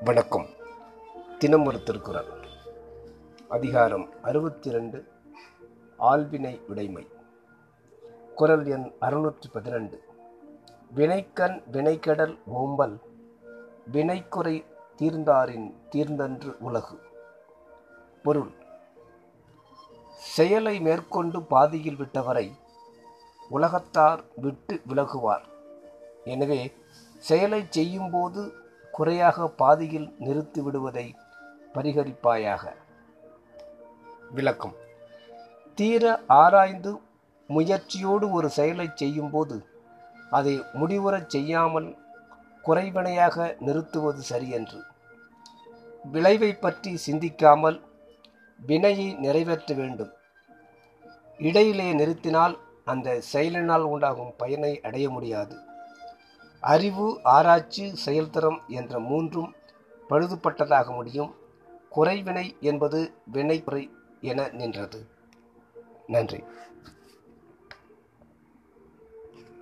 வணக்கம். தினம் ஒரு திருக்குறள். அதிகாரம் அறுபத்தி ரெண்டு ஆல்வினை விடைமை. குரல் எண் அறுநூற்றி பதினெண்டு. வினைக்கண் வினைக்கடல் ஓம்பல் வினைக்குறை தீர்ந்தாரின் தீர்ந்தன்று உலகு. பொருள். செயலை மேற்கொண்டு பாதியில் விட்டவரை உலகத்தார் விட்டு விலகுவார். எனவே செயலை செய்யும்போது குறையாக பாதியில் நிறுத்தி விடுவதை பரிகரிப்பாயாக. விளக்கம். தீர ஆராய்ந்து முயற்சியோடு ஒரு செயலை செய்யும்போது அதை முடிவுறச் செய்யாமல் குறைவினையாக நிறுத்துவது சரியன்று. விளைவை பற்றி சிந்திக்காமல் வினையை நிறைவேற்ற வேண்டும். இடையிலே நிறுத்தினால் அந்த செயலினால் உண்டாகும் பயனை அடைய முடியாது. அறிவு ஆராய்ச்சி செயல்திறம் என்ற மூன்றும் பழுதுபட்டதாக முடியும். குறைவினை என்பது வினை என நின்றது. நன்றி.